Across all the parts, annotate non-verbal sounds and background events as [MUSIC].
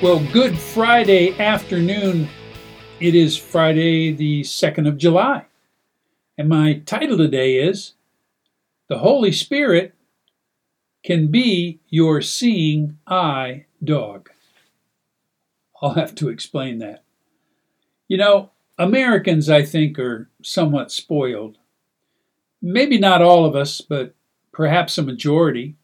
Well, Good Friday afternoon. It is Friday, the 2nd of July. And my title today is The Holy Spirit Can Be Your Seeing Eye Dog. I'll have to explain that. You know, Americans, I think, are somewhat spoiled. Maybe not all of us, but perhaps a majority.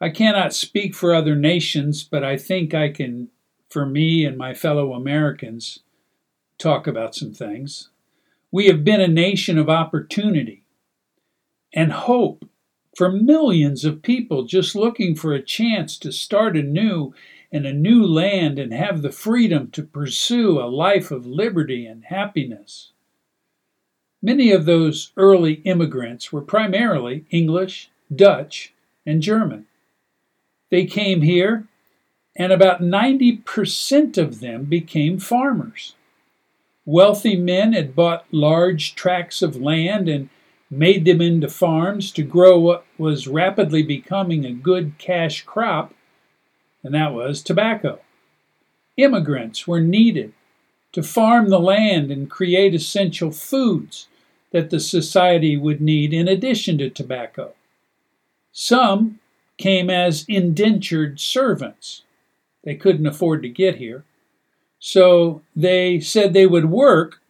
I cannot speak for other nations, but I think I can, for me and my fellow Americans, talk about some things. We have been a nation of opportunity and hope for millions of people just looking for a chance to start anew in a new land and have the freedom to pursue a life of liberty and happiness. Many of those early immigrants were primarily English, Dutch, and German. They came here, and about 90% of them became farmers. Wealthy men had bought large tracts of land and made them into farms to grow what was rapidly becoming a good cash crop, and that was tobacco. Immigrants were needed to farm the land and create essential foods that the society would need in addition to tobacco. Some came as indentured servants. They couldn't afford to get here. So they said they would work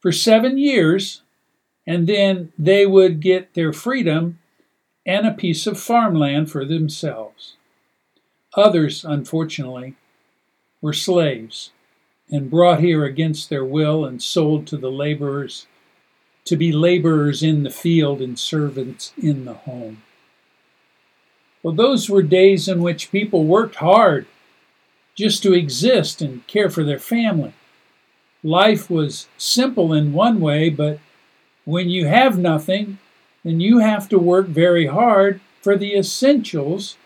for seven years and then they would get their freedom and a piece of farmland for themselves. Others, unfortunately, were slaves and brought here against their will and sold to the laborers to be laborers in the field and servants in the home. Well, those were days in which people worked hard just to exist and care for their family. Life was simple in one way, but when you have nothing, then you have to work very hard for the essentials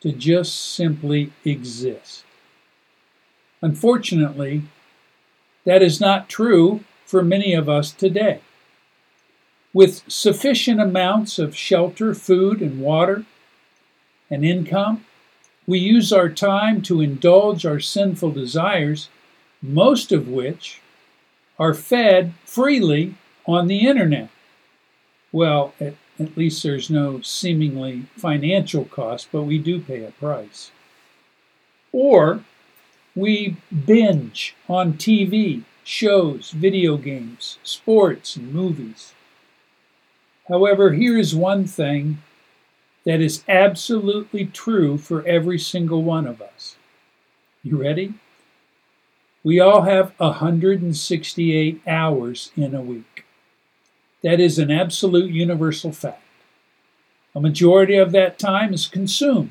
to just simply exist. Unfortunately, that is not true for many of us today. With sufficient amounts of shelter, food, and water, and income. We use our time to indulge our sinful desires, most of which are fed freely on the internet. Well, at, at least there's no seemingly financial cost, but we do pay a price. Or we binge on TV, shows, video games, sports, and movies. However, here's one thing that is absolutely true for every single one of us. You ready? We all have 168 hours in a week. That is an absolute universal fact. A majority of that time is consumed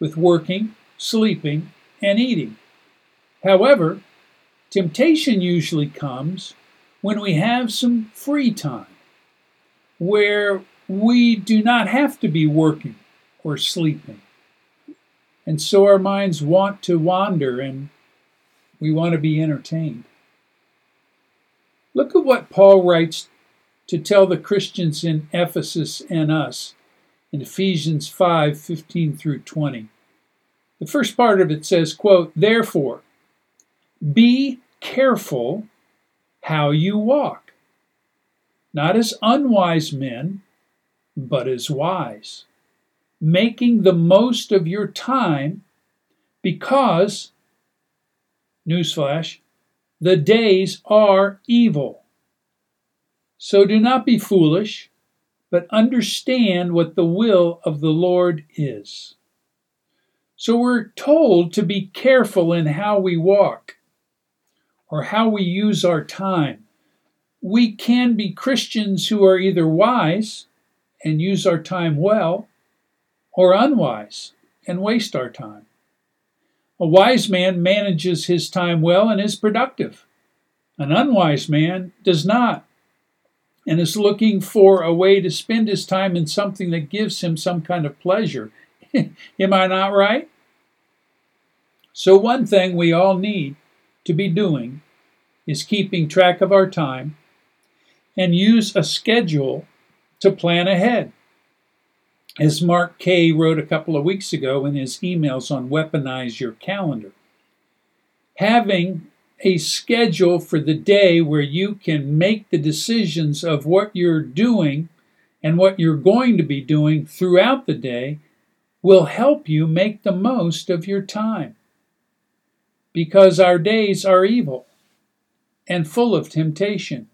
with working, sleeping, and eating. However, temptation usually comes when we have some free time, where we do not have to be working or sleeping. And so our minds want to wander and we want to be entertained. Look at what Paul writes to tell the Christians in Ephesus and us in Ephesians 5 15 through 20. The first part of it says, quote, Therefore, be careful how you walk, not as unwise men but is wise, making the most of your time because, newsflash, the days are evil. So do not be foolish, but understand what the will of the Lord is. So we're told to be careful in how we walk or how we use our time. We can be Christians who are either wise and use our time well, or unwise and waste our time. A wise man manages his time well and is productive. An unwise man does not and is looking for a way to spend his time in something that gives him some kind of pleasure. [LAUGHS] Am I not right? So, one thing we all need to be doing is keeping track of our time and use a schedule to plan ahead. as Mark Kay wrote a couple of weeks ago in his emails on Weaponize Your Calendar. Having a schedule for the day where you can make the decisions of what you're doing and what you're going to be doing throughout the day will help you make the most of your time. Because our days are evil and full of temptation.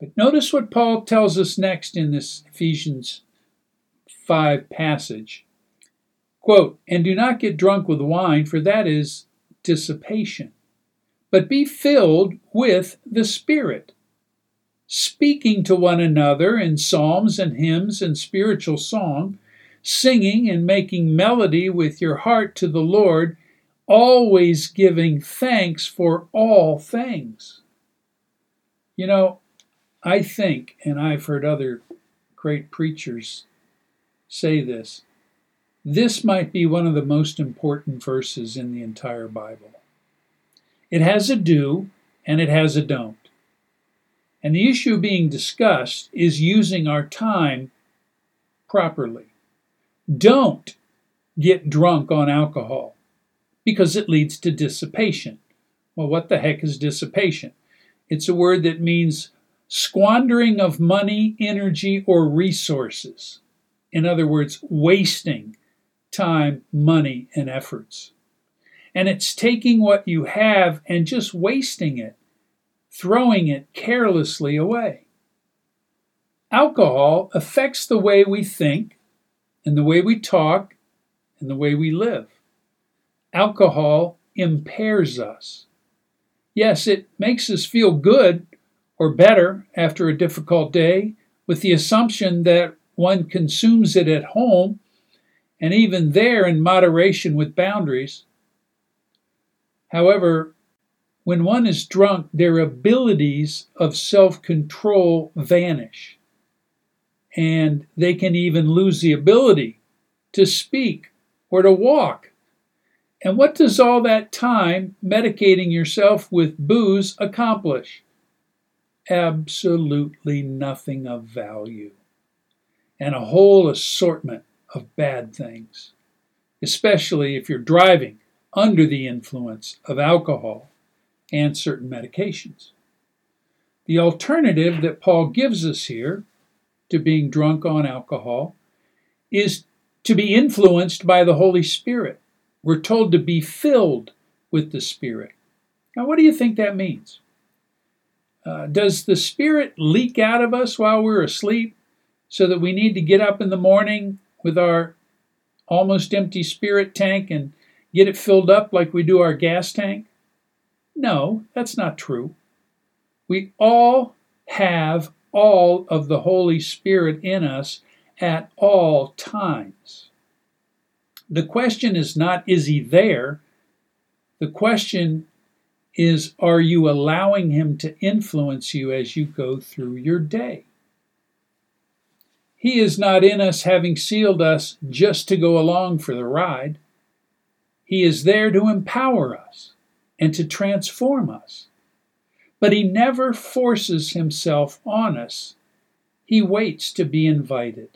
But notice what Paul tells us next in this Ephesians 5 passage. Quote, And do not get drunk with wine, for that is dissipation, but be filled with the Spirit, speaking to one another in psalms and hymns and spiritual song, singing and making melody with your heart to the Lord, always giving thanks for all things. You know, I think, and I've heard other great preachers say this. This might be one of the most important verses in the entire Bible. It has a do and it has a don't. And the issue being discussed is using our time properly. Don't get drunk on alcohol because it leads to dissipation. Well, what the heck is dissipation? It's a word that means squandering of money, energy, or resources. In other words, wasting time, money, and efforts. And it's taking what you have and just wasting it, throwing it carelessly away. Alcohol affects the way we think, and the way we talk, and the way we live. Alcohol impairs us. Yes, it makes us feel good or better after a difficult day with the assumption that one consumes it at home, and even there in moderation with boundaries. However, when one is drunk, their abilities of self control vanish, and they can even lose the ability to speak or to walk. And what does all that time medicating yourself with booze accomplish? Absolutely nothing of value and a whole assortment of bad things, especially if you're driving under the influence of alcohol and certain medications. The alternative that Paul gives us here to being drunk on alcohol is to be influenced by the Holy Spirit. We're told to be filled with the Spirit. Now, what do you think that means? Uh, does the Spirit leak out of us while we're asleep? so that we need to get up in the morning with our almost empty spirit tank and get it filled up like we do our gas tank? No, that's not true. We all have all of the Holy Spirit in us at all times. The question is not, is he there? The question is, are you allowing him to influence you as you go through your day? He is not in us having sealed us just to go along for the ride. He is there to empower us and to transform us. But He never forces Himself on us. He waits to be invited.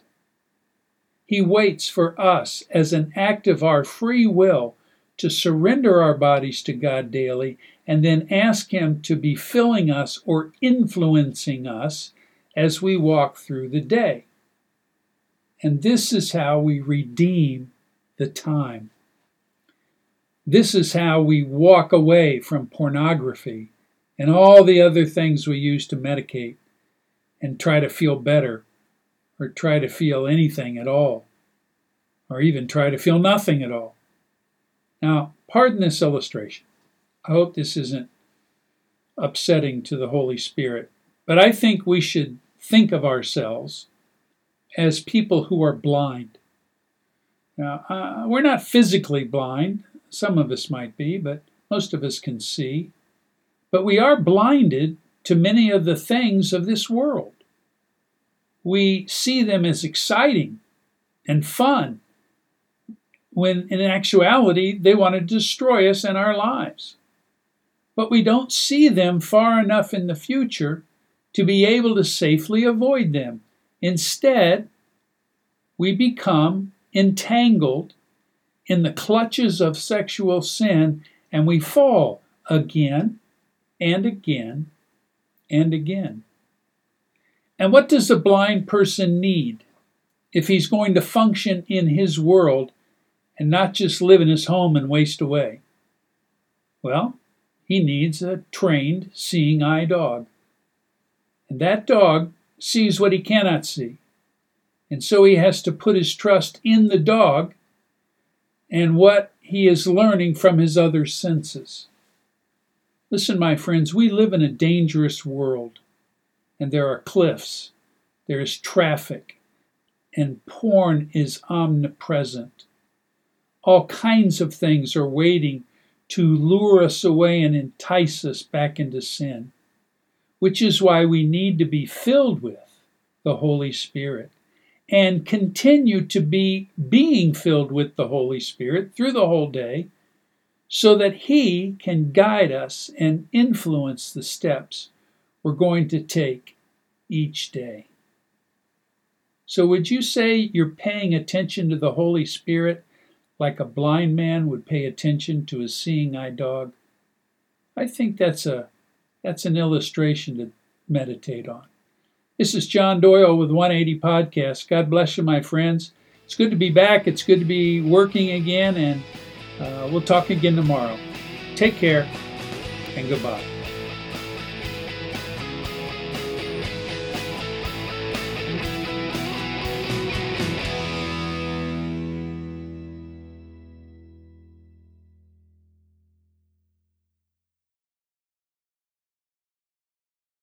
He waits for us as an act of our free will to surrender our bodies to God daily and then ask Him to be filling us or influencing us as we walk through the day. And this is how we redeem the time. This is how we walk away from pornography and all the other things we use to medicate and try to feel better or try to feel anything at all or even try to feel nothing at all. Now, pardon this illustration. I hope this isn't upsetting to the Holy Spirit, but I think we should think of ourselves as people who are blind. Now, uh, we're not physically blind. Some of us might be, but most of us can see. But we are blinded to many of the things of this world. We see them as exciting and fun, when in actuality they want to destroy us and our lives. But we don't see them far enough in the future to be able to safely avoid them Instead, we become entangled in the clutches of sexual sin and we fall again and again and again. And what does a blind person need if he's going to function in his world and not just live in his home and waste away? Well, he needs a trained seeing eye dog. And that dog sees what he cannot see. And so he has to put his trust in the dog and what he is learning from his other senses. Listen, my friends, we live in a dangerous world, and there are cliffs, there is traffic, and porn is omnipresent. All kinds of things are waiting to lure us away and entice us back into sin, which is why we need to be filled with the Holy Spirit and continue to be being filled with the Holy Spirit through the whole day so that He can guide us and influence the steps we're going to take each day. So, would you say you're paying attention to the Holy Spirit like a blind man would pay attention to a seeing eye dog? I think that's a that's an illustration to meditate on. This is John Doyle with 180 Podcast. God bless you, my friends. It's good to be back. It's good to be working again, and uh, we'll talk again tomorrow. Take care, and goodbye.